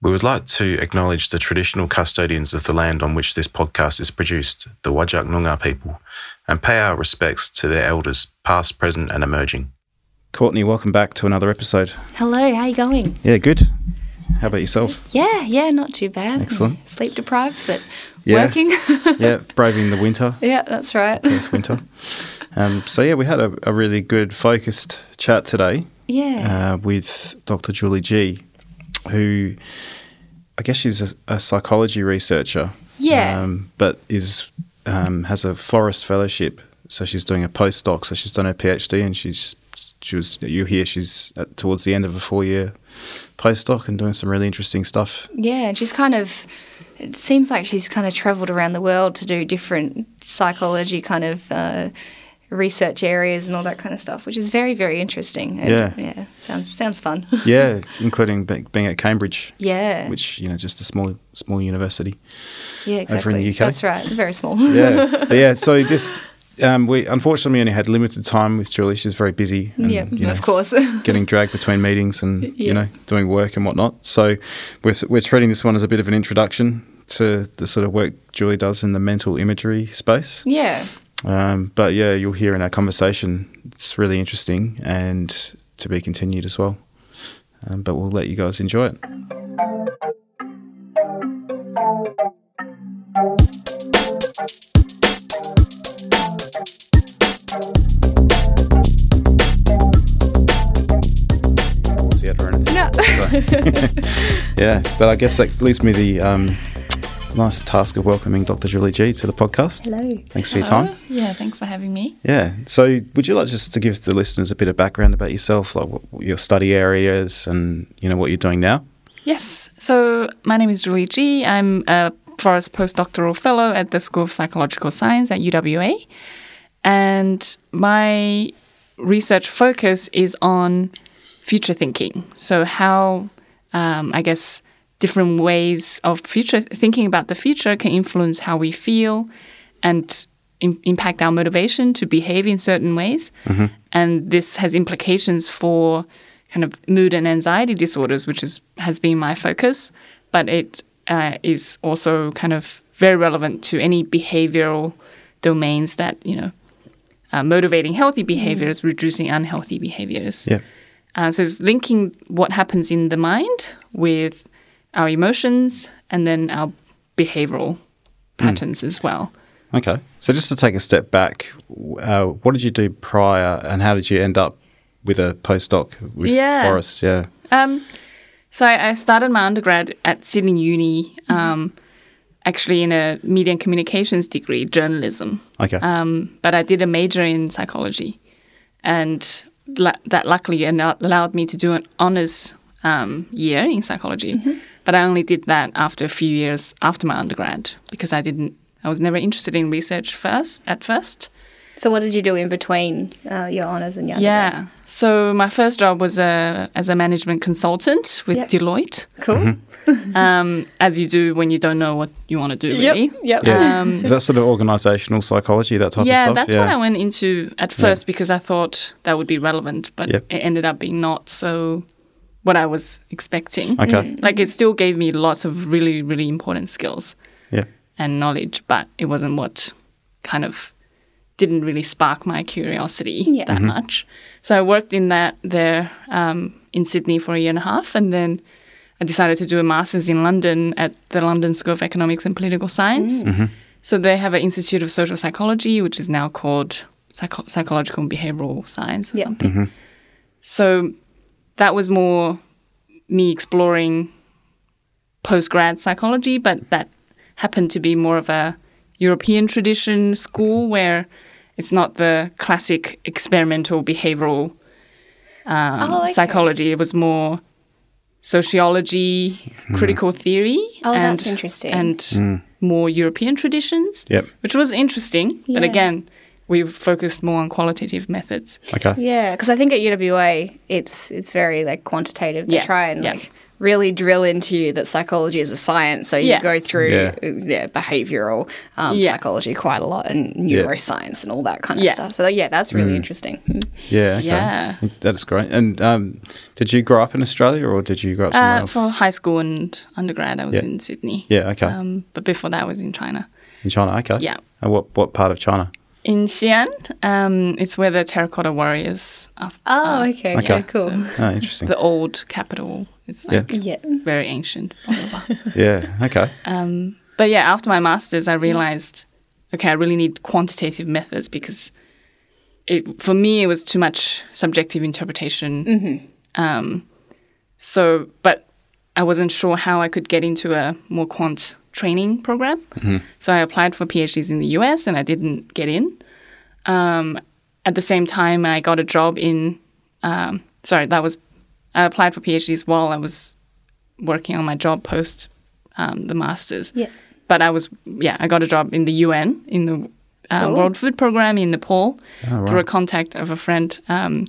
We would like to acknowledge the traditional custodians of the land on which this podcast is produced, the Whadjuk Noongar people, and pay our respects to their elders, past, present, and emerging. Courtney, welcome back to another episode. Hello, how are you going? Yeah, good. How about yourself? Yeah, yeah, not too bad. Excellent. Sleep deprived, but Yeah. working. yeah, braving the winter. yeah, that's right. It's winter. Um, so yeah, we had a, a really good focused chat today Yeah. uh, with Dr. Julie Ji, who I guess she's a, a psychology researcher. Yeah. Um, but is um, has a Forrest fellowship, so she's doing a postdoc. So she's done her PhD, and she's she was you hear she's at, towards the end of a four year postdoc and doing some really interesting stuff. yeah, and she's kind of. It seems like she's kind of travelled around the world to do different psychology kind of uh, research areas and all that kind of stuff, which is very, very interesting. And, Yeah. yeah, sounds sounds fun. Yeah, including be- being at Cambridge, yeah, which you know just a small small university. yeah, exactly. over in the UK. That's right. It's very small. yeah, But yeah. So this, um, we unfortunately only had limited time with Julie. She's very busy. And, Yeah, you know, of course. getting dragged between meetings and Yeah. you know doing work and whatnot. So we're we're treating this one as a bit of an introduction to the sort of work Julie does in the mental imagery space. yeah. Um, but yeah, you'll hear in our conversation, it's really interesting and to be continued as well. Um, but we'll let you guys enjoy it. Pause yet or anything. No. Yeah, but I guess that leaves me the um, nice task of welcoming Dr. Julie Ji to the podcast. Hello. Thanks for your time. Yeah, thanks for having me. Yeah. So, would you like just to give the listeners a bit of background about yourself, like what, what your study areas and you know what you're doing now? Yes. So my name is Julie Ji. I'm a Forrest postdoctoral fellow at the School of Psychological Science at UWA. And my research focus is on future thinking. So, how, um, I guess, different ways of future thinking about the future can influence how we feel and im- impact our motivation to behave in certain ways. And this has implications for kind of mood and anxiety disorders, which is, has been my focus. But it uh, is also kind of very relevant to any behavioral domains that, you know, uh, motivating healthy behaviors, reducing unhealthy behaviors. Yeah. Uh, so it's linking what happens in the mind with our emotions and then our behavioral patterns as well. Okay. So, just to take a step back, uh, what did you do prior, and how did you end up with a postdoc with Yeah. Forrest? Yeah. Um, so I, I started my undergrad at Sydney Uni, um, actually in a media and communications degree, journalism. Okay. Um, but I did a major in psychology, and la- that luckily allowed me to do an honors um, year in psychology. But I only did that after a few years after my undergrad because I didn't. I was never interested in research first at first. So, what did you do in between uh, your honours and your Yeah. undergrad? So my first job was a, as a management consultant with Yep. Deloitte, Cool. um, as you do when you don't know what you want to do, really. Yep. yeah. Um, Is that sort of organizational psychology, that type yeah, of stuff? that's what I went into at first because I thought that would be relevant, but Yep. it ended up being not so what I was expecting. Okay. Mm. Like it still gave me lots of really, really important skills Yeah. and knowledge, but it wasn't what kind of didn't really spark my curiosity Yeah. that mm-hmm. much. So I worked in that there um, in Sydney for a year and a half, and then I decided to do a master's in London at the London School of Economics and Political Science. Mm. Mm-hmm. So they have an Institute of Social Psychology, which is now called Psycho- Psychological and Behavioral Science or Yeah. something. Mm-hmm. So that was more me exploring post grad psychology, but that happened to be more of a European tradition school where it's not the classic experimental behavioral um, Oh, okay. psychology. It was more sociology, critical theory, Oh, and that's interesting. and more European traditions, Yep. which was interesting. But Yeah. again, we focused more on qualitative methods. Okay. Yeah, because I think at UWA it's it's very like quantitative. They Yeah, try and yeah. like really drill into you that psychology is a science. So you Yeah. go through Yeah. yeah. behavioral um, Yeah. psychology quite a lot and neuroscience and all that kind of Yeah. stuff. So yeah, that's really interesting. Mm. Yeah. Okay. Yeah. That's great. And um, did you grow up in Australia or did you grow up somewhere Uh, else? for high school and undergrad, I was Yeah. in Sydney. Yeah, okay. Um, but before that, I was in China. in China. Okay. Yeah. And what what part of China? In Xi'an, um, it's where the terracotta warriors are. Oh, okay, Okay. okay, cool. So- Oh, interesting. The old capital. It's Yeah. like yeah. very ancient. Blah, blah, blah. yeah. Okay. Um, but yeah, after my masters, I realized, okay, I really need quantitative methods because it for me it was too much subjective interpretation. Um, so, but I wasn't sure how I could get into a more quant training program. So I applied for PhDs in the US and I didn't get in. Um, at the same time, I got a job in. Um, sorry, that was I applied for PhDs while I was working on my job post um, the masters. Yeah. But I was yeah, I got a job in the UN in the uh, Cool. World Food Program in Nepal Oh, through a contact of a friend, um,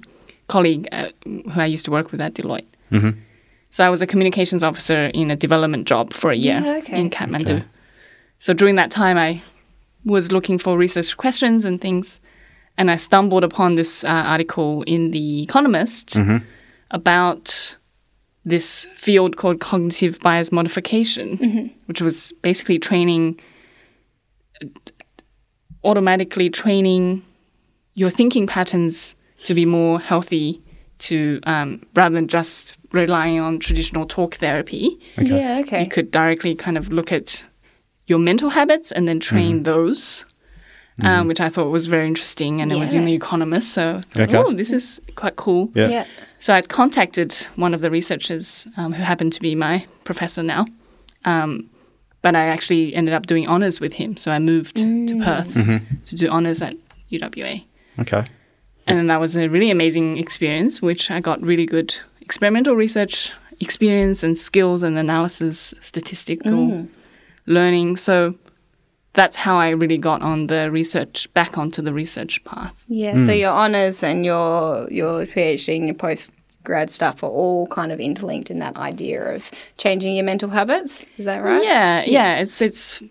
colleague uh, who I used to work with at Deloitte. Mm-hmm. So I was a communications officer in a development job for a year Yeah, okay. in Kathmandu. Okay. So during that time, I was looking for research questions and things, and I stumbled upon this uh, article in The Economist about this field called cognitive bias modification, which was basically training, automatically training your thinking patterns to be more healthy to um, rather than just relying on traditional talk therapy Yeah, okay. you could directly kind of look at your mental habits and then train Mm-hmm. those, um, which I thought was very interesting. And it was in The Economist. So, thought, Okay. oh, this is quite cool. Yeah. yeah. So I'd contacted one of the researchers um, who happened to be my professor now. Um, but I actually ended up doing honors with him. So I moved to Perth to do honors at UWA. Okay. And that was a really amazing experience, which I got really good experimental research experience and skills and analysis, statistical mm. learning. So that's how I really got on the research, back onto the research path. Yeah, mm. so your honors and your your PhD and your postgrad stuff are all kind of interlinked in that idea of changing your mental habits. Is that right? Yeah, yeah. It's it's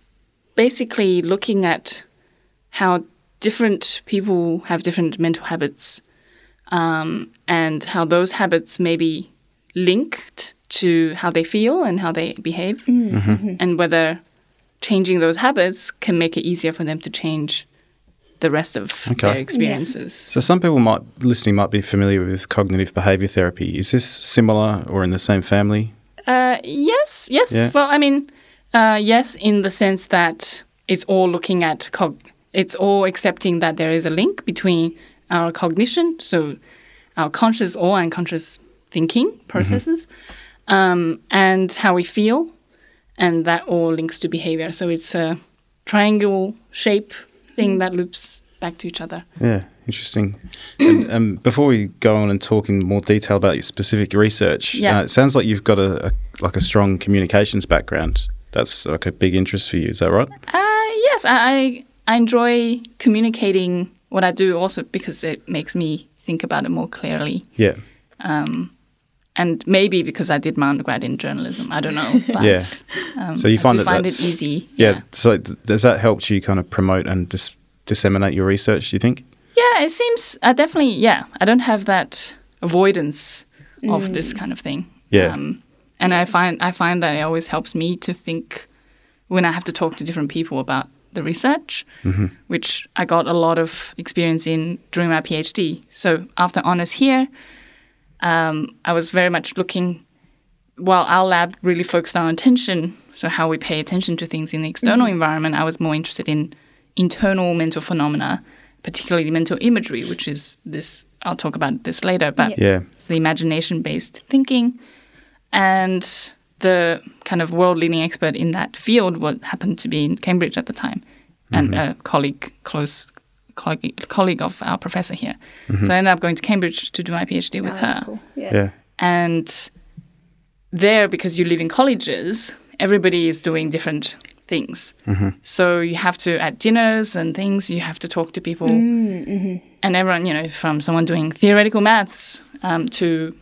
basically looking at how different people have different mental habits, um, and how those habits may be linked to how they feel and how they behave, and whether changing those habits can make it easier for them to change the rest of Okay. their experiences. So some people might listening might be familiar with cognitive behavior therapy. Is this similar or in the same family? Uh, yes, yes. Yeah. Well, I mean, uh, yes, in the sense that it's all looking at cog. It's all accepting that there is a link between our cognition, so our conscious or unconscious thinking processes, um, and how we feel, and that all links to behavior. So it's a triangle shape thing that loops back to each other. Yeah, interesting. and um, before we go on and talk in more detail about your specific research, Yeah. uh, it sounds like you've got a, a like a strong communications background. That's like a big interest for you. Is that right? Uh, yes, I I enjoy communicating what I do also because it makes me think about it more clearly. Yeah. Um, And maybe because I did my undergrad in journalism, I don't know. But, Yeah. Um, So you I find do that find it easy. Yeah. So does that help you kind of promote and dis- disseminate your research? Do you think? Yeah, it seems I definitely yeah. I don't have that avoidance of this kind of thing. Yeah. Um, and I find I find that it always helps me to think when I have to talk to different people about the research, which I got a lot of experience in during my PhD. So after honors here, um, I was very much looking. While our lab really focused on attention, so how we pay attention to things in the external environment. I was more interested in internal mental phenomena, particularly mental imagery, which is this. I'll talk about this later, but Yeah. it's the imagination based thinking. And the kind of world leading expert in that field what happened to be in Cambridge at the time and mm-hmm. a colleague, close colleague, colleague of our professor here. Mm-hmm. So I ended up going to Cambridge to do my PhD oh, with Oh, her. cool. Yeah. Yeah. And there, because you live in colleges, everybody is doing different things. Mm-hmm. So you have to, at dinners and things, you have to talk to people. Mm, and everyone, you know, from someone doing theoretical maths um, to,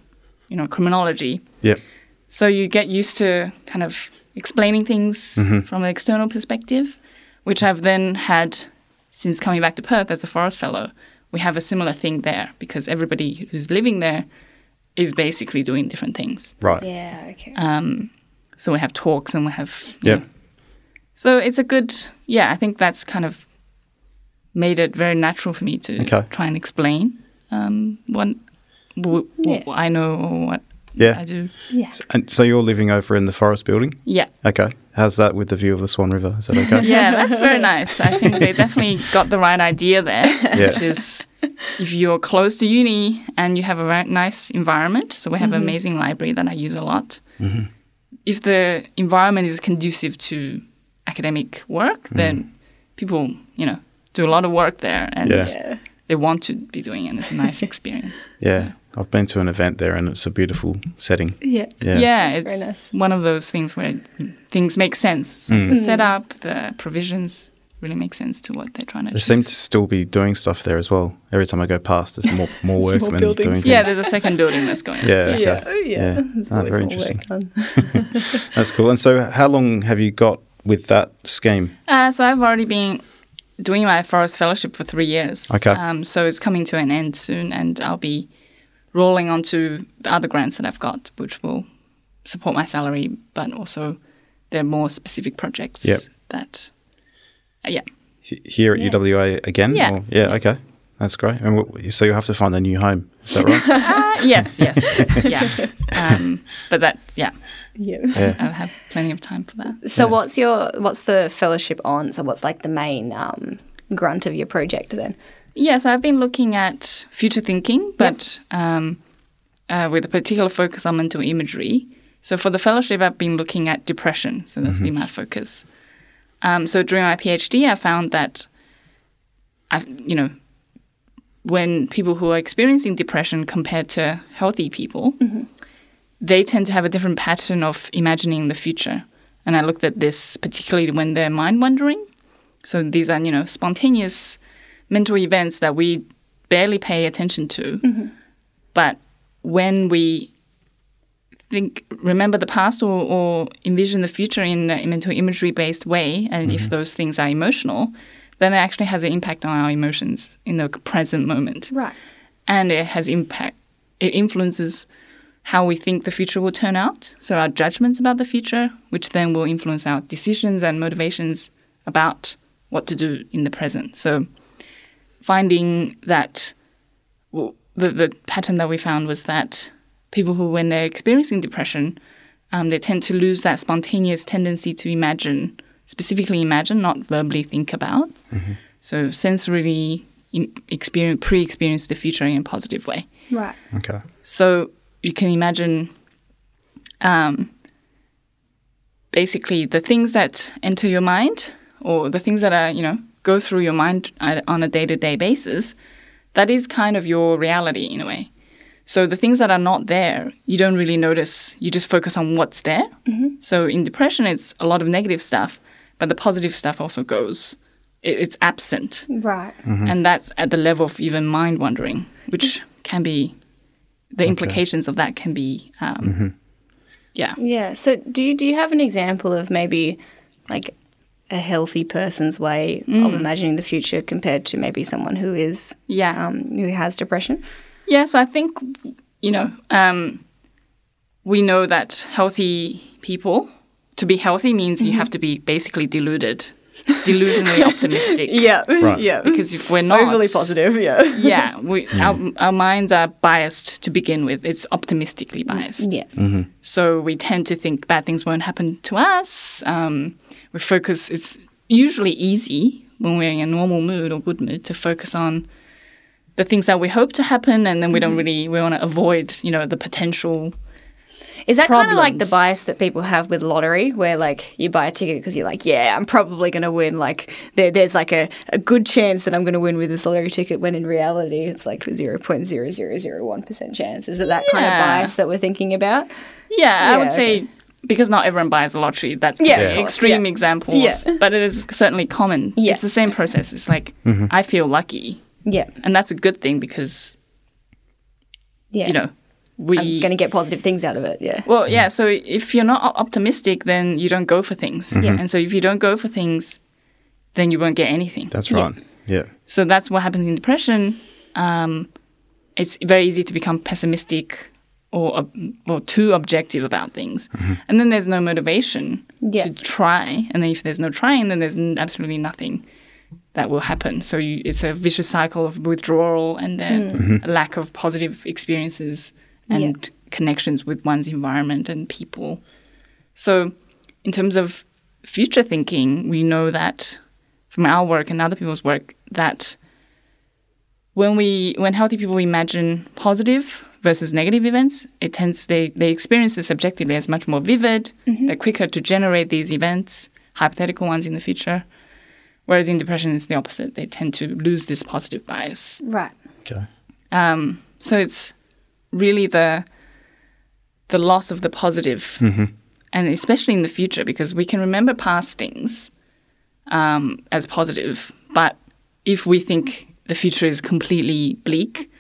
you know, criminology, Yep. So you get used to kind of explaining things from an external perspective, which I've then had since coming back to Perth as a Forrest fellow. We have a similar thing there because everybody who's living there is basically doing different things. Right. Yeah. Okay. Um, so we have talks and we have Yeah. Know. So it's a good yeah. I think that's kind of made it very natural for me to Okay. try and explain um, what, w- Yeah. what I know or what Yeah. I do. yeah. And so you're living over in the Forrest building? Yeah, Okay. How's that with the view of the Swan River? Is that okay? yeah, that's very nice. I think they definitely got the right idea there, Yeah. which is if you're close to uni and you have a very nice environment. So we have an amazing library that I use a lot. Mm-hmm. If the environment is conducive to academic work, mm-hmm. then people, you know, do a lot of work there and Yeah. Yeah. they want to be doing it. and It's a nice experience. Yeah. I've been to an event there and it's a beautiful setting. Yeah. Yeah. yeah, That's it's very nice. one of those things where things make sense. Mm. The setup, the provisions really make sense to what they're trying to do. They achieve. seem to still be doing stuff there as well. Every time I go past, there's more more More workmen buildings. doing things. yeah, there's a second building that's going on. yeah, okay. Yeah. Oh, yeah. Yeah. Ah, very interesting. That's cool. And so, how long have you got with that scheme? Uh, so I've already been doing my Forrest fellowship for three years. Okay. Um, so it's coming to an end soon, and I'll be rolling onto the other grants that I've got, which will support my salary, but also there are more specific projects Yep. that, uh, yeah. H- Here at Yeah. UWA again? Yeah. Or- yeah. Okay. That's great. And what, so you'll have to find a new home. Is that right? Uh, yes, yes, yeah. Um, but that, yeah, Yeah. yeah. I have plenty of time for that. So what's your what's the fellowship on? So what's like the main um, grunt of your project then? Yes, I've been looking at future thinking, but um, uh, with a particular focus on mental imagery. So for the fellowship, I've been looking at depression. So that's been my focus. Um, so during my PhD, I found that, I, you know, when people who are experiencing depression compared to healthy people, they tend to have a different pattern of imagining the future. And I looked at this particularly when they're mind wandering. So these are, you know, spontaneous mental events that we barely pay attention to. Mm-hmm. But when we think, remember the past or, or envision the future in a mental imagery based way, and if mm-hmm. those things are emotional, then it actually has an impact on our emotions in the present moment. Right. And it has impact, it influences how we think the future will turn out. So our judgments about the future, which then will influence our decisions and motivations about what to do in the present. So finding that well, the, the pattern that we found was that people who, when they're experiencing depression, um, they tend to lose that spontaneous tendency to imagine, specifically imagine, not verbally think about. So sensorily experience, pre-experience the future in a positive way. Right. Okay. So you can imagine um, basically the things that enter your mind or the things that are, you know, go through your mind uh, on a day to day basis, that is kind of your reality in a way. So the things that are not there, you don't really notice. You just focus on what's there. So in depression, it's a lot of negative stuff, but the positive stuff also goes. It's absent Right. and that's at the level of even mind wandering, which can be the implications of that can be, um, yeah. Yeah. So do you do you have an example of maybe like a healthy person's way of imagining the future compared to maybe someone who is Yeah. um, who has depression? Yes, I think, you know, um, we know that healthy people, to be healthy means you have to be basically deluded, delusionally optimistic. Yeah. Right. Yeah. Because if we're not overly positive. Yeah. yeah, we, hmm. our, our minds are biased to begin with. It's optimistically mm. biased. Yeah. Mm-hmm. So we tend to think bad things won't happen to us. Um, we focus, it's usually easy when we're in a normal mood or good mood to focus on the things that we hope to happen and then we don't mm-hmm. really, we want to avoid, you know, the potential. Is that kind of like the bias that people have with lottery, where like you buy a ticket because you're like, yeah, I'm probably going to win. Like there, there's like a, a good chance that I'm going to win with this lottery ticket. When in reality, it's like zero point zero zero zero one percent chance. Is it that kind of bias that we're thinking about? Yeah, I would Yeah, say because not everyone buys a lottery. That's Yeah, probably an extreme yeah. example. Yeah. But it is certainly common. Yeah. It's the same process. It's like, mm-hmm. I feel lucky. Yeah. And that's a good thing because Yeah. you know, we I'm going to get positive things out of it. Yeah. well, yeah. So if you're not optimistic, then you don't go for things. Mm-hmm. And so if you don't go for things, then you won't get anything. That's right. Yeah. So that's what happens in depression. Um, it's very easy to become pessimistic or or too objective about things, and then there's no motivation Yeah. to try. And then if there's no trying, then there's absolutely nothing that will happen. So you, it's a vicious cycle of withdrawal and then a lack of positive experiences and connections with one's environment and people. So, in terms of future thinking, we know that from our work and other people's work that when we when healthy people imagine positive versus negative events, it tends they they experience this subjectively as much more vivid. They're quicker to generate these events, hypothetical ones in the future. Whereas in depression, it's the opposite. They tend to lose this positive bias. Right. Okay. Um, so it's really the the loss of the positive, mm-hmm. and especially in the future, because we can remember past things um, as positive, but if we think the future is completely bleak,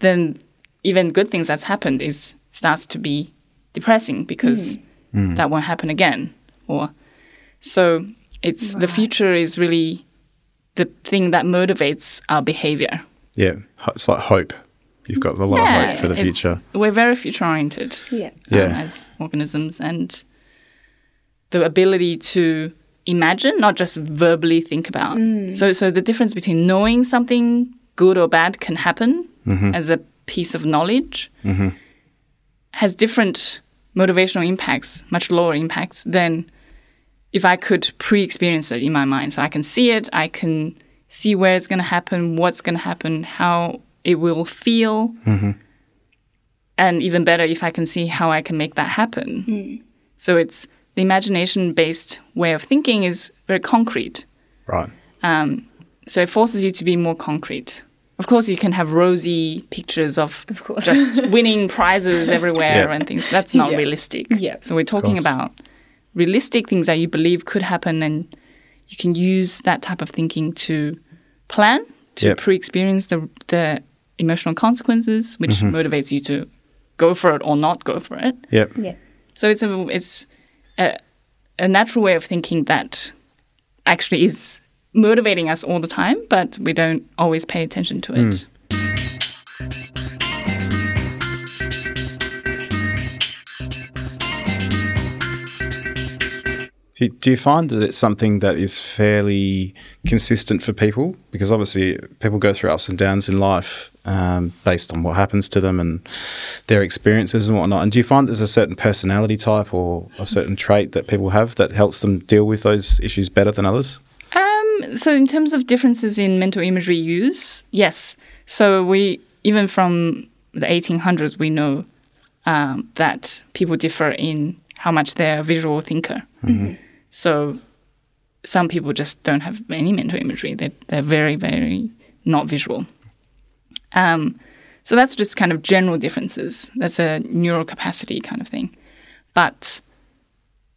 then even good things that's happened is starts to be depressing because mm. Mm. that won't happen again. Or so it's the future is really the thing that motivates our behavior. Yeah. It's like hope. You've got a lot of hope for the future. We're very future oriented Yeah. Um, yeah. as organisms, and the ability to imagine, not just verbally think about. Mm. So, so the difference between knowing something good or bad can happen mm-hmm. as a piece of knowledge mm-hmm. has different motivational impacts, much lower impacts than if I could pre-experience it in my mind. So I can see it, I can see where it's going to happen, what's going to happen, how it will feel, mm-hmm. and even better if I can see how I can make that happen. Hmm. So it's the imagination-based way of thinking is very concrete. Right. Um, so it forces you to be more concrete. Of course, you can have rosy pictures of, Of course. just winning prizes everywhere Yeah. and things. That's not Yeah. realistic. Yeah. So we're talking about realistic things that you believe could happen, and you can use that type of thinking to plan, to Yep. pre-experience the the emotional consequences, which Mm-hmm. motivates you to go for it or not go for it. Yep. Yeah. So it's a it's a, a natural way of thinking that actually is motivating us all the time, but we don't always pay attention to it. Do you, do you find that it's something that is fairly consistent for people? Because obviously, people go through ups and downs in life um, based on what happens to them and their experiences and whatnot. And do you find there's a certain personality type or a certain trait that people have that helps them deal with those issues better than others? Um, so in terms of differences in mental imagery use, yes. So we even from the 1800s we know um, that people differ in how much they're a visual thinker. So some people just don't have any mental imagery. They're, they're very, very not visual. Um, so that's just kind of general differences. That's a neural capacity kind of thing. But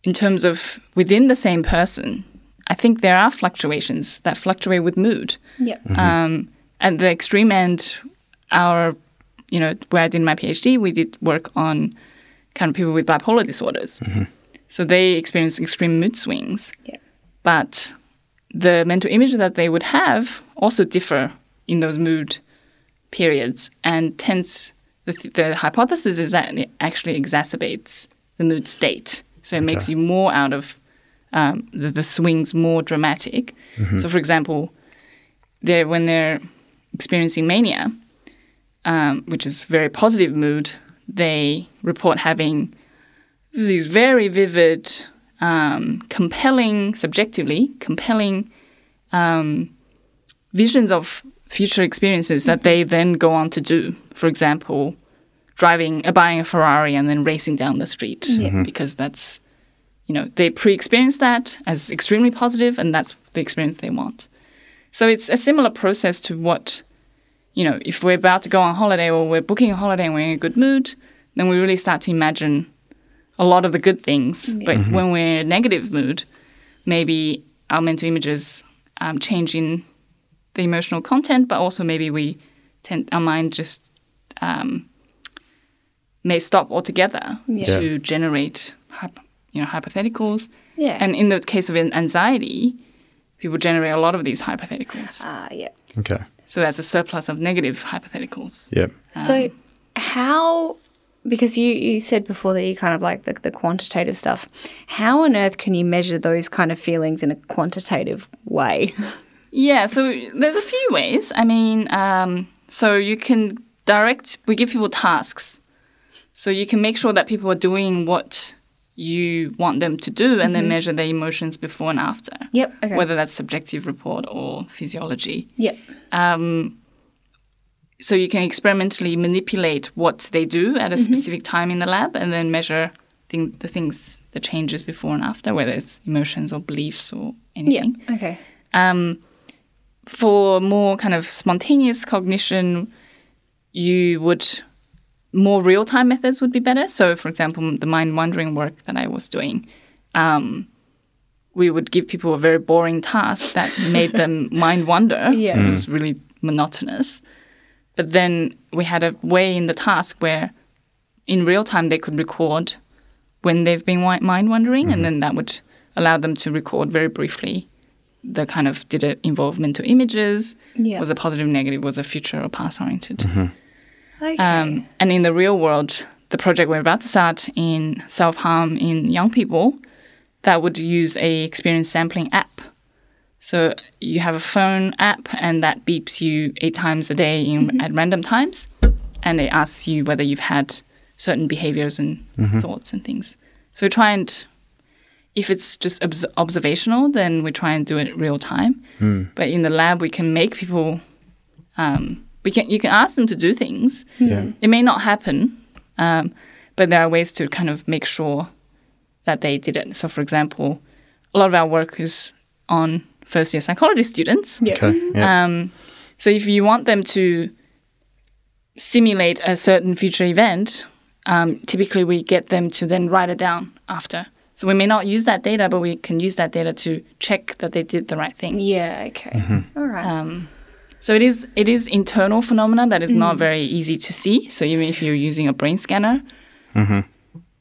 in terms of within the same person, I think there are fluctuations that fluctuate with mood. Yeah. Um, at the extreme end, our, you know, where I did my PhD, we did work on kind of people with bipolar disorders. So they experience extreme mood swings. Yeah. But the mental images that they would have also differ in those mood periods, and hence the, the hypothesis is that it actually exacerbates the mood state. So it makes you more out of um, the, the swings more dramatic. So, for example, they're, when they're experiencing mania, um, which is very positive mood, they report having these very vivid, um, compelling, subjectively compelling um, visions of future experiences that they then go on to do. For example, driving, uh, buying a Ferrari and then racing down the street because that's, you know, they pre-experience that as extremely positive, and that's the experience they want. So it's a similar process to what, you know, if we're about to go on holiday or we're booking a holiday and we're in a good mood, then we really start to imagine a lot of the good things. But when we're in a negative mood, maybe our mental images um, change in the emotional content, but also maybe we tend our mind just um, may stop altogether Yeah. to generate you know hypotheticals. Yeah. And in the case of anxiety, people generate a lot of these hypotheticals. Ah, yeah. Okay. So that's a surplus of negative hypotheticals. Yep. So, how, because you, you said before that you kind of like the, the quantitative stuff, how on earth can you measure those kind of feelings in a quantitative way? Yeah, so there's a few ways. I mean, um, so you can direct, we give people tasks. So you can make sure that people are doing what you want them to do and then measure their emotions before and after. Yep, okay. Whether that's subjective report or physiology. Yep. Um, so you can experimentally manipulate what they do at a specific time in the lab and then measure thing, the things, the changes before and after, whether it's emotions or beliefs or anything. Yeah. Okay. Um, for more kind of spontaneous cognition, you would more real time methods would be better. So, for example, the mind wandering work that I was doing, um, we would give people a very boring task that made them mind wander. Yeah. because It was really monotonous. But then we had a way in the task where in real time they could record when they've been mind wandering, and then that would allow them to record very briefly the kind of did it involve mental images? Yeah. Was it positive, negative? Was it future or past oriented? Mm-hmm. Okay. Um, and in the real world, the project we're about to start in self harm in young people, that would use a experience sampling app. So you have a phone app, and that beeps you eight times a day in, mm-hmm. at random times, and it asks you whether you've had certain behaviors and mm-hmm. thoughts and things. So we try and, if it's just obs- observational, then we try and do it real time. But in the lab, we can make people um, we can you can ask them to do things. Yeah. It may not happen, um, but there are ways to kind of make sure that they did it. So, for example, a lot of our work is on first year psychology students. yeah. Okay. Yeah. Um, so, if you want them to simulate a certain future event, um, typically we get them to then write it down after. So we may not use that data, but we can use that data to check that they did the right thing. Yeah. Okay. All right. Um, so it is it is internal phenomena that is not very easy to see. So even if you're using a brain scanner,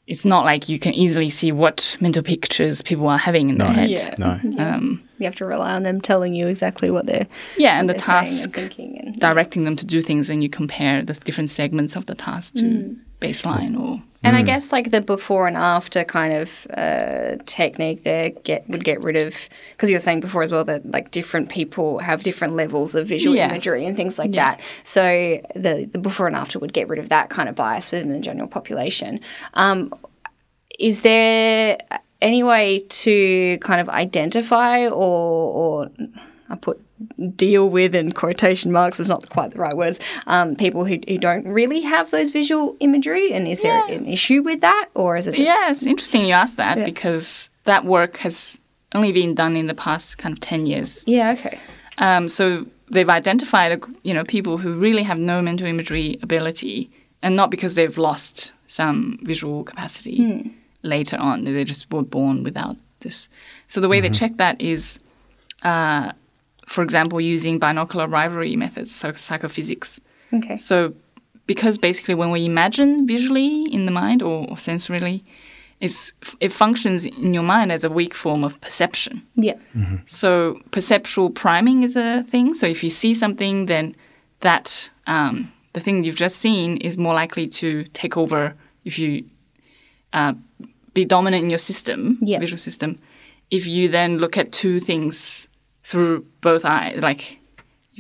it's not like you can easily see what mental pictures people are having in their head. Yeah. No. Um, you have to rely on them telling you exactly what they're, yeah, and the they're saying and task thinking. And, directing them to do things, and you compare the different segments of the task to baseline or And I guess like the before and after kind of uh, technique there get would get rid of because you were saying before as well that like different people have different levels of visual Yeah. imagery and things like Yeah. that. So the the before and after would get rid of that kind of bias within the general population. Um, is there any way to kind of identify or, or I put deal with in quotation marks is not quite the right words um, people who, who don't really have those visual imagery and is there an issue with that or is it just yeah, it's interesting you asked that Yeah. because that work has only been done in the past kind of ten years. yeah okay Um, so they've identified, you know, people who really have no mental imagery ability, and not because they've lost some visual capacity later on. They just were born without this. So the way they check that is, uh, for example, using binocular rivalry methods, so psychophysics. okay So because basically when we imagine visually in the mind or, or sensorily, it's, it functions in your mind as a weak form of perception. yeah So perceptual priming is a thing. So if you see something, then that um, the thing you've just seen is more likely to take over if you uh, be dominant in your system, Yeah. visual system. If you then look at two things through both eyes, like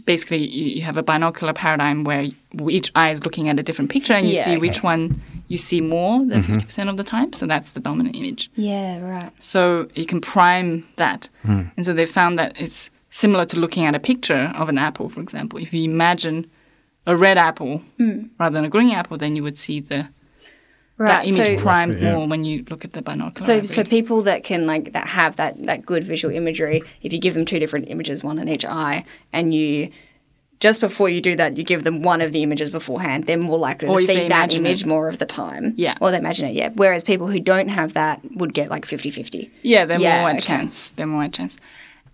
basically you, you have a binocular paradigm where each eye is looking at a different picture and you Yeah, see okay. which one you see more than mm-hmm. 50% of the time. So that's the dominant image. yeah right So you can prime that. Hmm. And so they found that it's similar to looking at a picture of an apple, for example. If you imagine a red apple hmm. rather than a green apple, then you would see the that right image so primed Exactly, yeah. more when you look at the binocular. so, so people that can like that have that that good visual imagery, if you give them two different images, one in each eye, and you just before you do that, you give them one of the images beforehand, they're more likely Or to see that image it. more of the time. Yeah. Or they imagine it, yeah. Whereas people who don't have that would get like 50-50. yeah, they're Yeah, more at okay. chance. They're more at chance.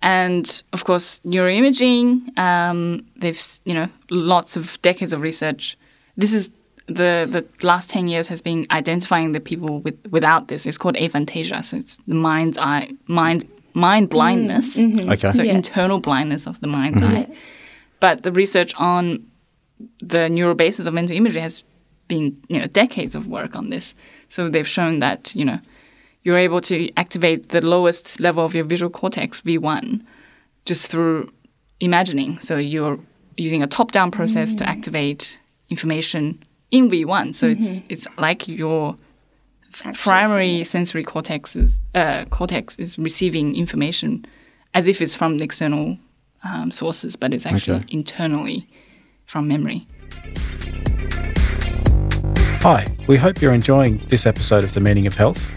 And of course, neuroimaging. Um, they've you know lots of decades of research. This is the the last ten years has been identifying the people with without this. It's called aphantasia. So it's the mind's eye, mind mind blindness. Mm-hmm. Mm-hmm. Okay. So Yeah. internal blindness of the mind's mm-hmm. eye. But the research on the neural basis of mental imagery has been you know decades of work on this. So they've shown that you know you're able to activate the lowest level of your visual cortex V1 just through imagining. So you're using a top-down process to mm. activate information in V1. So it's it's like your primary sensory cortex is uh, cortex is receiving information as if it's from the external um, sources, but it's actually Okay. internally from memory. Hi, we hope you're enjoying this episode of The Meaning of Health.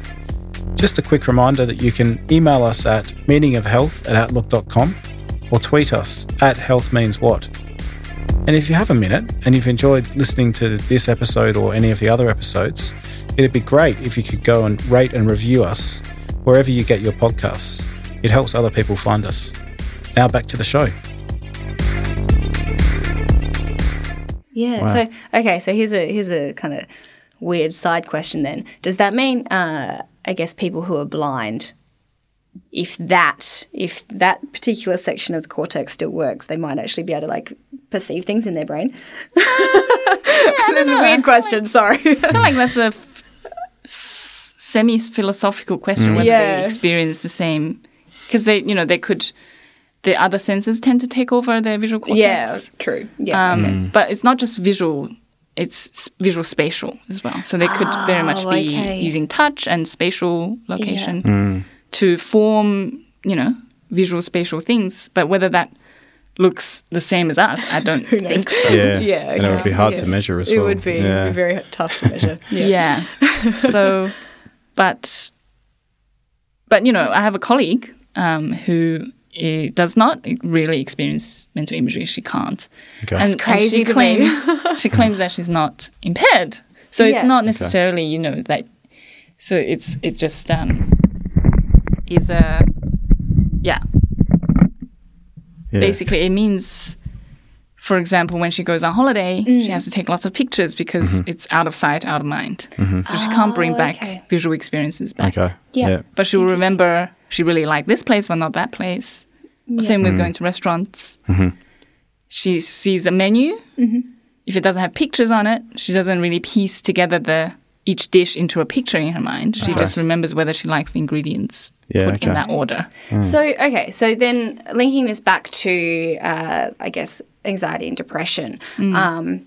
Just a quick reminder that you can email us at meaningofhealth at outlook.com or tweet us at health means what. And if you have a minute and you've enjoyed listening to this episode or any of the other episodes, it'd be great if you could go and rate and review us wherever you get your podcasts. It helps other people find us. Now back to the show. Yeah. Wow. So okay, so here's a here's a kind of weird side question then. Does that mean uh I guess people who are blind if that if that particular section of the cortex still works, they might actually be able to like perceive things in their brain. Oh, this is a weird question, sorry. I feel like that's a f- s- semi-philosophical question mm. whether Yeah. they experience the same because they, you know, they could. The other senses tend to take over their visual cortex. yeah, true. Yeah. Um, mm. But it's not just visual; it's visual spatial as well. So they could ah, very much Oh, be okay. using touch and spatial location mm. To form, you know, visual spatial things. But whether that looks the same as us, I don't think so. Yeah. Yeah, And it would be okay, hard to measure as It well. would be, it Yeah. would be very tough to measure. Yeah. so, but, but you know, I have a colleague um, who does not really experience mental imagery. She can't. Okay. And, and crazy she claims she claims that she's not impaired. So Yeah. it's not necessarily, you know, that. So it's it's just um, is a yeah. Yeah. Basically, it means. For example, when she goes on holiday, Mm. she has to take lots of pictures because Mm-hmm. it's out of sight, out of mind. So she can't bring Oh, back okay. visual experiences back. Okay. Yeah. Yeah. But she will remember she really liked this place, but not that place. Same with going to restaurants. She sees a menu. If it doesn't have pictures on it, she doesn't really piece together the each dish into a picture in her mind. She just remembers whether she likes the ingredients Yeah, put okay. in that order. So okay, so then linking this back to uh, I guess anxiety and depression, um,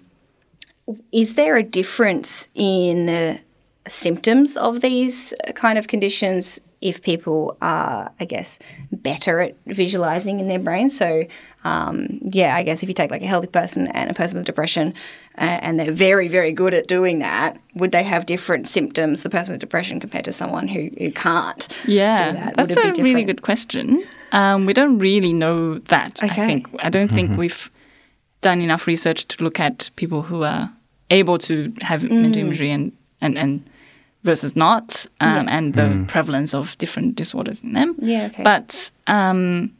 is there a difference in uh, symptoms of these kind of conditions if people are, I guess, better at visualizing in their brain? So um, yeah, I guess if you take like a healthy person and a person with depression, uh, and they're very very good at doing that, would they have different symptoms? The person with depression compared to someone who who can't. Yeah, do that? Would that's it be a really good question. Um, we don't really know that. okay. I think I don't think we've done enough research to look at people who are able to have mental imagery and and and versus not, um, and the prevalence of different disorders in them. Yeah, okay. But um,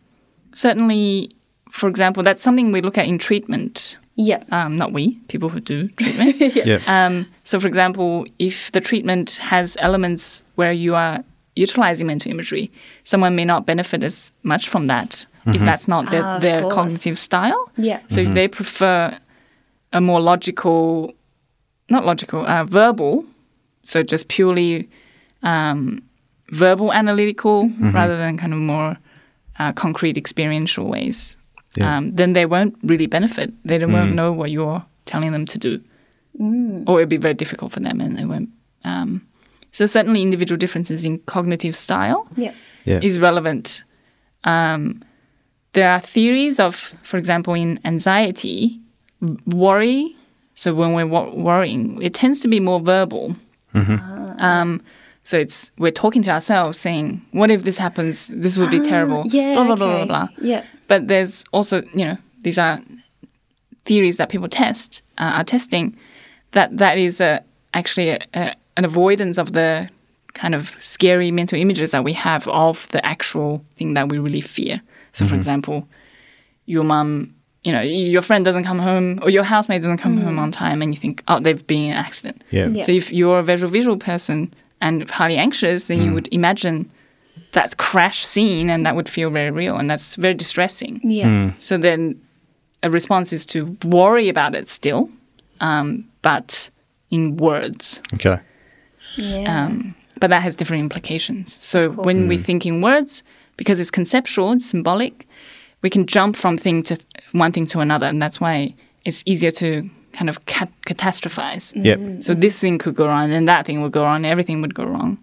certainly, for example, that's something we look at in treatment. Yeah. Um, not we, people who do treatment. Yeah. Um, so, for example, if the treatment has elements where you are utilizing mental imagery, someone may not benefit as much from that if that's not their, Ah, their cognitive style. Yeah. So, if they prefer a more logical, not logical, uh, verbal, so just purely um, verbal analytical rather than kind of more uh, concrete experiential ways, Yeah. um, then they won't really benefit. They don't, won't know what you're telling them to do, or it'll be very difficult for them, and they won't. Um, so certainly, individual differences in cognitive style Yeah. Yeah. is relevant. Um, there are theories of, for example, in anxiety, worry. So when we're wo- worrying, it tends to be more verbal. Um, so it's we're talking to ourselves, saying, "What if this happens? This would be terrible." Yeah. Blah blah blah okay. blah blah. Yeah. But there's also, you know, these are theories that people test uh, are testing that that is a, actually a, a, an avoidance of the kind of scary mental images that we have of the actual thing that we really fear. So, for example, your mum you know, your friend doesn't come home or your housemate doesn't come home on time and you think, oh, they've been in an accident. Yeah. Yeah. So if you're a visual visual person and highly anxious, then you would imagine that crash scene and that would feel very real and that's very distressing. Yeah. So then a response is to worry about it still, um, but in words. Okay. Yeah. Um, but that has different implications. So when we think in words, because it's conceptual, it's symbolic, we can jump from thing to one thing to another, and that's why it's easier to kind of cat- catastrophize. Yep. So this thing could go wrong, and that thing would go wrong, and everything would go wrong.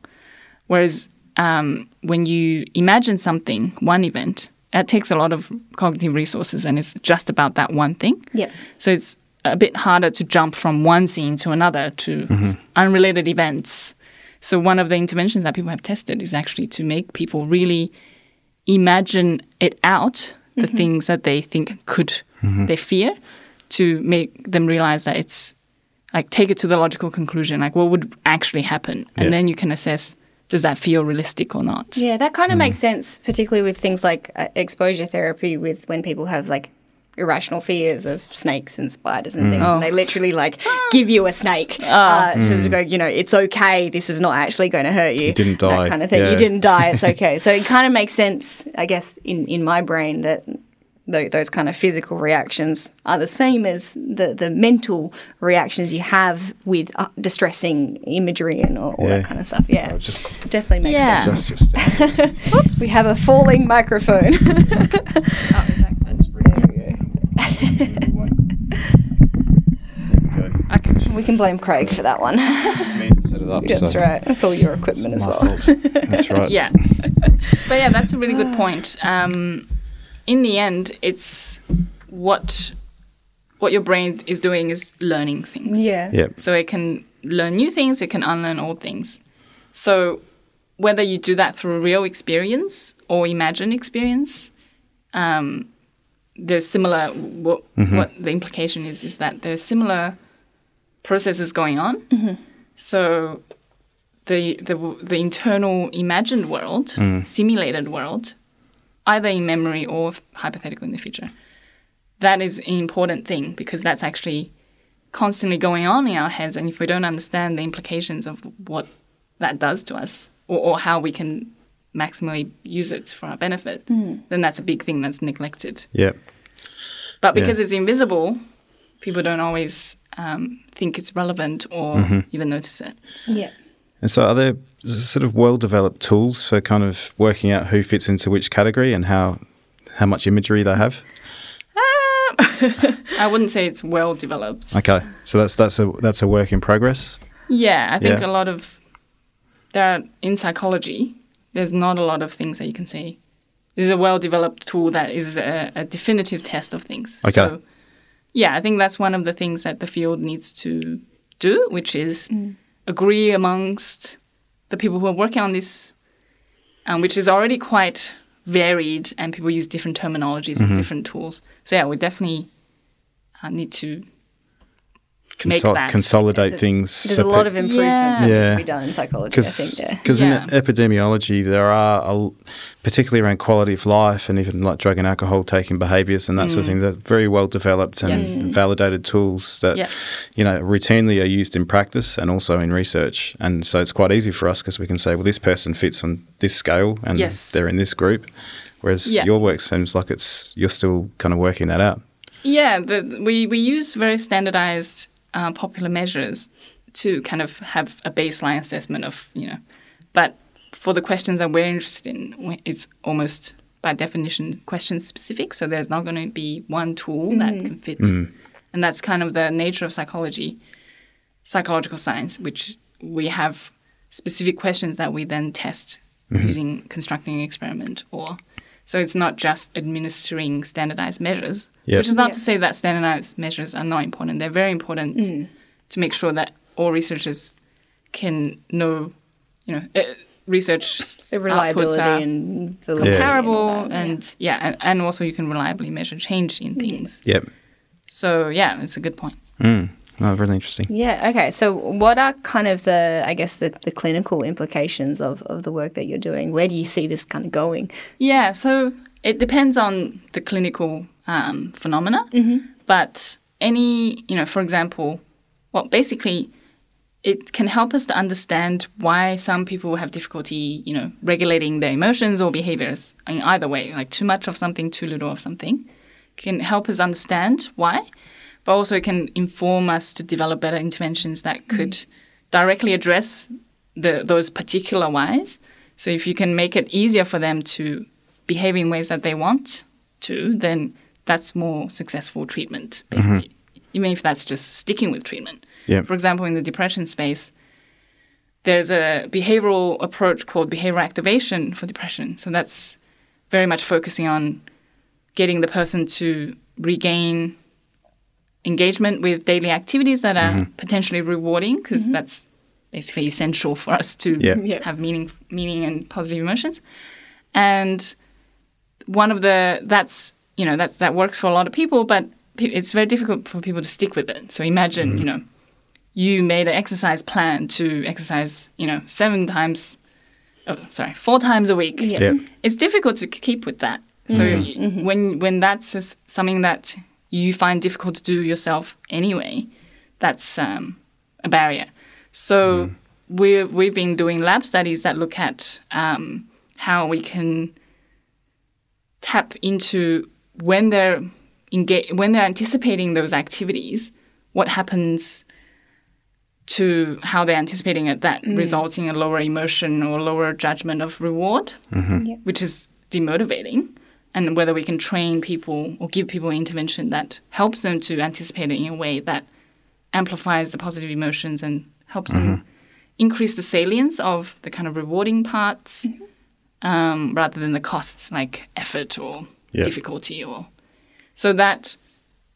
Whereas um, when you imagine something, one event, that takes a lot of cognitive resources, and it's just about that one thing. Yep. So it's a bit harder to jump from one scene to another to s- unrelated events. So one of the interventions that people have tested is actually to make people really imagine it out, the mm-hmm. things that they think could mm-hmm. they fear, to make them realize that it's like take it to the logical conclusion, like what would actually happen, and Yeah. then you can assess does that feel realistic or not. Yeah, that kind of mm-hmm. makes sense, particularly with things like uh, exposure therapy, with when people have like irrational fears of snakes and spiders and things, and they literally like give you a snake uh, to go, you know, it's okay. This is not actually going to hurt you. You didn't die. That kind of thing. Yeah. You didn't die. It's okay. so it kind of makes sense, I guess, in in my brain that. tho- Those kind of physical reactions are the same as the, the mental reactions you have with uh, distressing imagery and all, all Yeah. that kind of stuff. Yeah, Just definitely makes Yeah. sense. just just We have a falling microphone. Oh, exactly. Okay. we can blame Craig for that one. set it up. That's so right. That's all your equipment as well. That's right. Yeah. but yeah, that's a really good point. Um, in the end, it's what what your brain is doing is learning things. Yeah. Yep. So it can learn new things, it can unlearn old things. So whether you do that through real experience or imagined experience, um, there's similar. What, mm-hmm. what the implication is is that there's similar processes going on. Mm-hmm. So the the the internal imagined world, mm. simulated world, either in memory or hypothetical in the future. That is an important thing because that's actually constantly going on in our heads, and if we don't understand the implications of what that does to us or, or how we can maximally use it for our benefit, hmm. then that's a big thing that's neglected. Yeah. But Yeah. because it's invisible, people don't always um, think it's relevant or mm-hmm. even notice it. Yeah. And so, are there sort of well-developed tools for kind of working out who fits into which category and how how much imagery they have? Ah! I wouldn't say it's well developed. Okay, so that's that's a that's a work in progress. Yeah, I think Yeah. a lot of there are, in psychology. There's not a lot of things that you can say. There's a well-developed tool that is a, a definitive test of things. Okay. So, yeah, I think that's one of the things that the field needs to do, which is agree amongst the people who are working on this, um, which is already quite varied, and people use different terminologies and different tools. So yeah, we definitely uh, need to make Consol- that. consolidate There's- things. There's so a lot of improvements Yeah. that need to be done in psychology, I think. Yeah. because Yeah. in epidemiology there are a l particularly around quality of life and even like drug and alcohol taking behaviours and that sort of mm. thing. They're very well developed and Yes. Mm. validated tools that Yeah. you know routinely are used in practice and also in research. And so it's quite easy for us because we can say, well, this person fits on this scale and Yes. they're in this group. Whereas Yeah. your work seems like it's you're still kind of working that out. Yeah, the, we, we use very standardized uh, popular measures to kind of have a baseline assessment of, you know, but for the questions that we're interested in, it's almost by definition question specific. So there's not going to be one tool that mm-hmm. can fit. Mm-hmm. And that's kind of the nature of psychology, psychological science, which we have specific questions that we then test mm-hmm. using constructing an experiment or so it's not just administering standardized measures, Yep. which is not Yeah. to say that standardized measures are not important. They're very important to make sure that all researchers can know, you know, uh, research The reliability are and validity. comparable and all that, yeah. and yeah, and, and also you can reliably measure change in things. Yep. So yeah, it's a good point. Mm. Oh, really interesting. Yeah. Okay. So, what are kind of the, I guess, the, the clinical implications of, of the work that you're doing? Where do you see this kind of going? Yeah, so it depends on the clinical um, phenomena. But any, you know, for example, well, basically, it can help us to understand why some people have difficulty, you know, regulating their emotions or behaviors in either way, like too much of something, too little of something. Can help us understand why, but also it can inform us to develop better interventions that could directly address the, those particular whys. So if you can make it easier for them to behave in ways that they want to, then that's more successful treatment, basically. Mm-hmm. Even if that's just sticking with treatment. Yeah. For example, in the depression space, there's a behavioral approach called behavioral activation for depression. So that's very much focusing on getting the person to regain engagement with daily activities that are mm-hmm. potentially rewarding because mm-hmm. that's basically essential for us to Yeah. Yeah. have meaning meaning and positive emotions and one of the that's you know that's that works for a lot of people but it's very difficult for people to stick with it so imagine you know you made an exercise plan to exercise you know seven times oh, sorry four times a week Yeah. Yeah. it's difficult to keep with that. So y- when when that's something that you find difficult to do yourself anyway, that's um, a barrier. So we we've been doing lab studies that look at um, how we can tap into when they're engage when they're anticipating those activities, what happens to how they're anticipating it that mm. results in a lower emotion or lower judgment of reward, mm-hmm. Yep. which is demotivating, and whether we can train people or give people intervention that helps them to anticipate it in a way that amplifies the positive emotions and helps them mm-hmm. increase the salience of the kind of rewarding parts mm-hmm. Um, rather than the costs like effort or Yeah. difficulty or so that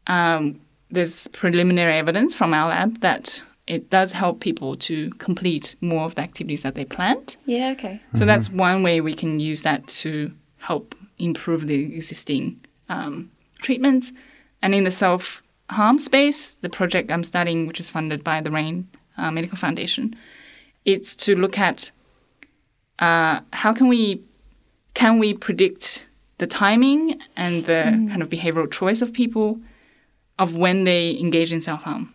um, there's preliminary evidence from our lab that it does help people to complete more of the activities that they planned. Yeah, okay. So that's one way we can use that to help improve the existing um, treatments. And in the self harm space, the project I'm studying, which is funded by the Raine uh, Medical Foundation, it's to look at uh, how can we can we predict the timing and the kind of behavioral choice of people of when they engage in self harm.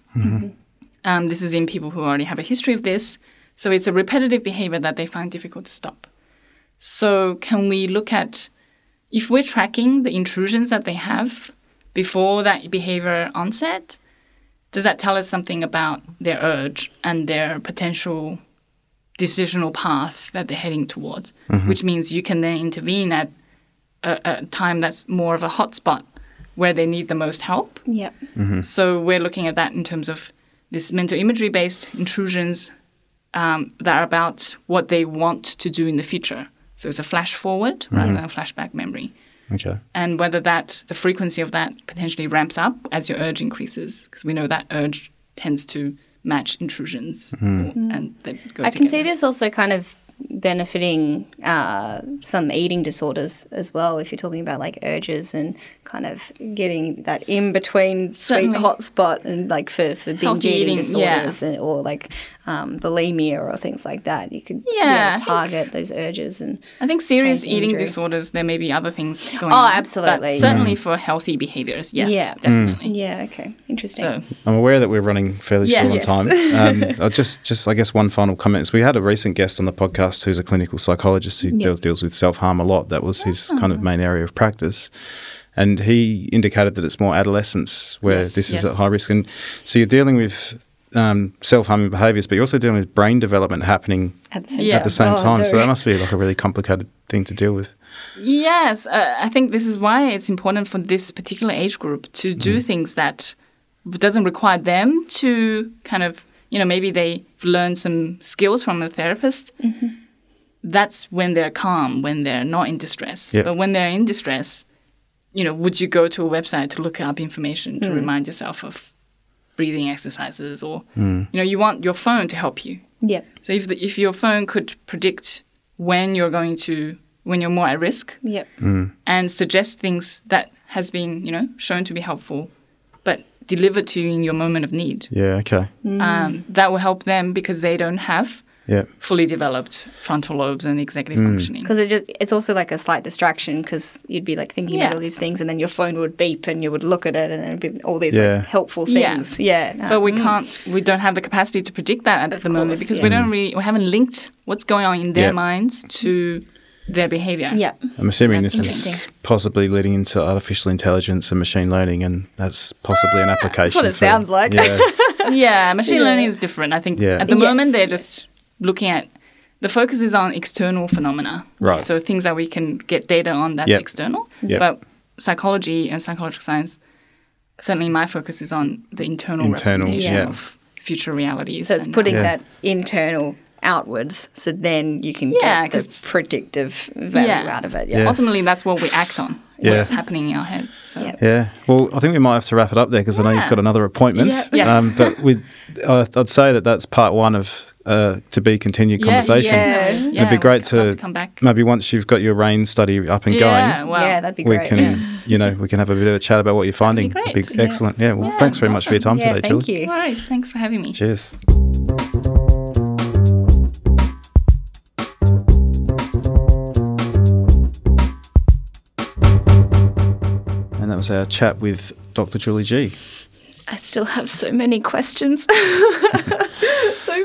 Um, this is in people who already have a history of this. So it's a repetitive behavior that they find difficult to stop. So can we look at if we're tracking the intrusions that they have before that behavior onset, does that tell us something about their urge and their potential decisional path that they're heading towards? Mm-hmm. Which means you can then intervene at a, a time that's more of a hotspot where they need the most help. Yep. Mm-hmm. So we're looking at that in terms of this mental imagery based intrusions um, that are about what they want to do in the future. So it's a flash forward mm-hmm. rather than a flashback memory. Okay. And whether that, the frequency of that potentially ramps up as your urge increases, because we know that urge tends to match intrusions or- and they go I can see this also kind of benefiting uh, some eating disorders as well. If you're talking about like urges and kind of getting that in between sweet Certainly. hot spot and like for, for binge Healthy eating, eating, yeah. disorders and, or like um, bulimia or things like that. You could Yeah, yeah, I think- target those urges and I think serious eating injury. disorders, there may be other things going Oh, on. but absolutely. certainly for healthy behaviors, yes, Yeah. definitely. yeah, okay, interesting. So, I'm aware that we're running fairly Yeah. short Yes. on time. Um, I'll just, just I guess one final comment is we had a recent guest on the podcast who's a clinical psychologist who deals, deals with self harm a lot. That was his kind Ah. of main area of practice, and he indicated that it's more adolescence where Yes, this is yes. at high risk. And so you're dealing with um, self harming behaviours, but you're also dealing with brain development happening at the same Yeah. time. at the same Oh, time. So that must be like a really complicated thing to deal with. Yes, uh, I think this is why it's important for this particular age group to do things that doesn't require them to kind of, you know, maybe they've learned some skills from a therapist. That's when they're calm, when they're not in distress. Yeah. But when they're in distress, you know, would you go to a website to look up information to remind yourself of breathing exercises or, mm. you know, you want your phone to help you. yeah So if, the, if your phone could predict when you're going to, when you're more at risk, Yep. Mm. and suggest things that has been, you know, shown to be helpful, but delivered to you in your moment of need. Yeah. Okay. Mm. Um, that will help them because they don't have Yeah. fully developed frontal lobes and executive Mm. functioning. Because it just it's also like a slight distraction because you'd be like thinking Yeah. about all these things and then your phone would beep and you would look at it and it'd be all these Yeah. like helpful things. Yeah. no. But we can't, we don't have the capacity to predict that at Of the moment because yeah. we don't really, we haven't linked what's going on in their Yeah. minds to their behavior. Yeah. I'm assuming That's this is possibly leading into artificial intelligence and machine learning, and that's possibly an application. That's what it for- sounds like. Yeah, Yeah, machine Yeah. learning is different. I think Yeah. at the Yes. moment they're just looking at the focus is on external phenomena. Right. So things that we can get data on that's Yep. external. Yep. But psychology and psychological science, certainly my focus is on the internal, Internal, representation yeah. of future realities. So it's and- putting Yeah. that internal outwards so then you can Yeah, get the 'cause- predictive value Yeah. out of it. Yeah. Yeah. Ultimately, that's what we act on. Yeah. What's happening in our heads. So. Yeah. yeah. Well, I think we might have to wrap it up there because I know you've got another appointment. Yeah. Yes. Um, but we, uh, I'd say that that's part one of uh, to be continued Yes, conversation. Yeah. Yeah, It'd be great we'd to, come back. maybe once you've got your Raine study up and Yeah, going. wow. Yeah, that'd be great. we can, Yes. you know, we can have a bit of a chat about what you're finding. great. It'd be Yeah. excellent. Yeah. Well, Yeah, thanks very much for your time yeah, today, thank Julie. you. No worries. Thanks for having me. Cheers. And that was our chat with Dr. Julie Ji. I still have so many questions.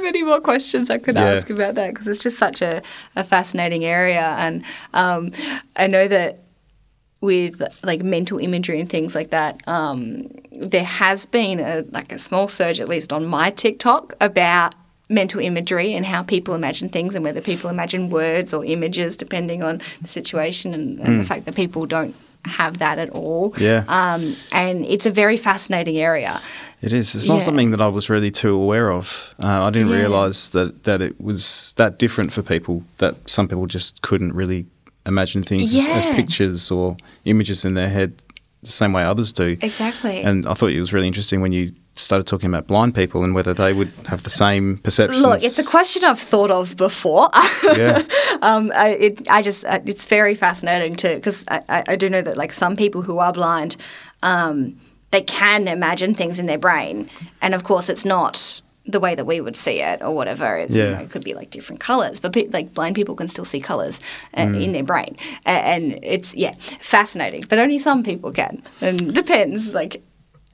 many more questions I could Yeah. ask about that because it's just such a, a fascinating area. And um, I know that with like mental imagery and things like that, um, there has been a like a small surge, at least on my TikTok, about mental imagery and how people imagine things and whether people imagine words or images depending on the situation and, and the fact that people don't have that at all. Hmm. Yeah. Um, and it's a very fascinating area. It is. It's not Yeah. something that I was really too aware of. Uh, I didn't Yeah. realise that, that it was that different for people, that some people just couldn't really imagine things as, as pictures or images in their head the same way others do. Exactly. And I thought it was really interesting when you started talking about blind people and whether they would have the same perceptions. Look, it's a question I've thought of before. Yeah. um, I, it, I just, uh, it's very fascinating too, because I, I, I do know that like some people who are blind, um, they can imagine things in their brain, and of course, it's not the way that we would see it or whatever. It's, you know, it could be like different colors, but pe- like blind people can still see colors uh, Mm. in their brain, A- and it's yeah, fascinating. But only some people can, and it depends like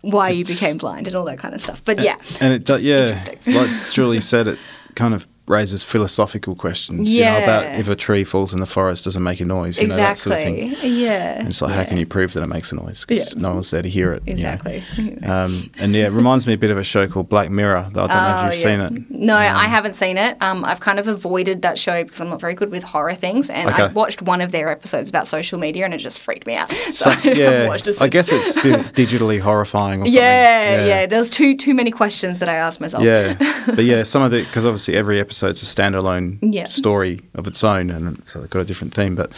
why you became blind and all that kind of stuff. But yeah, and it does, yeah, like Julie said, it kind of raises philosophical questions. You know, about if a tree falls in the forest, does it make a noise? You know, that sort of exactly. thing. Yeah. And it's like, how can you prove that it makes a noise? Because Yeah. no one's there to hear it. you know. Exactly. Um, and yeah, it reminds me a bit of a show called Black Mirror. I don't know if you've seen it. Oh, Um, No, I haven't seen it. Um, I've kind of avoided that show because I'm not very good with horror things, and Okay. I watched one of their episodes about social media, and it just freaked me out. So, So, I yeah, watched it I guess it's di- digitally horrifying or something. Yeah, yeah, There's too too many questions that I asked myself. Yeah, but yeah, some of the because obviously every episode's a standalone Yeah. story of its own, and so they've got a different theme. But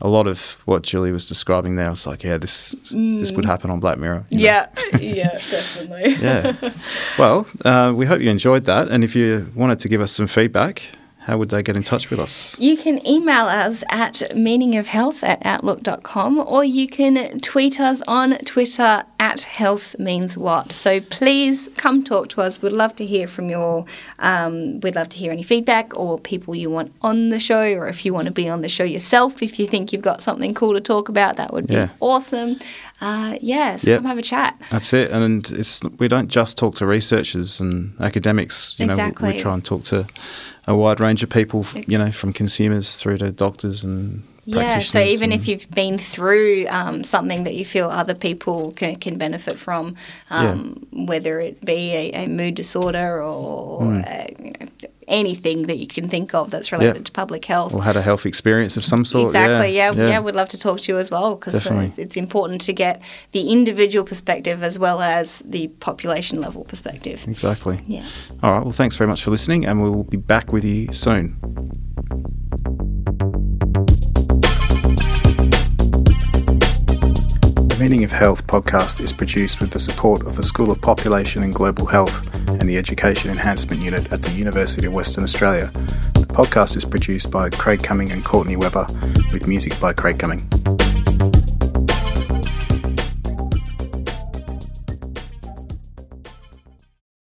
a lot of what Julie was describing there, I was like, yeah, this this would happen on Black Mirror. yeah, yeah, definitely. yeah. Well, uh, we hope you enjoyed that, and if you wanted to give us some feedback, how would they get in touch with us? You can email us at meaningofhealth at outlook.com or you can tweet us on Twitter at health means what. So please come talk to us. We'd love to hear from you all. Um, we'd love to hear any feedback or people you want on the show or if you want to be on the show yourself. If you think you've got something cool to talk about, that would be Yeah. awesome. Uh, yeah, so Yep. come have a chat. That's it, and it's we don't just talk to researchers and academics. You know, we- we, try and talk to a wide range of people. You know, from consumers through to doctors and Yeah, so even if you've been through um, something that you feel other people can, can benefit from, um, whether it be a, a mood disorder or Hmm. uh, you know, anything that you can think of that's related Yeah. to public health. or had a health experience of some sort. Exactly. Yeah, yeah, yeah. we'd love to talk to you as well because it's, it's important to get the individual perspective as well as the population level perspective. Exactly. Yeah. All right. Well, thanks very much for listening, and we will be back with you soon. Meaning of Health podcast is produced with the support of the School of Population and Global Health and the Education Enhancement Unit at the University of Western Australia. The podcast is produced by Craig Cumming and Courtney Webber, with music by Craig Cumming.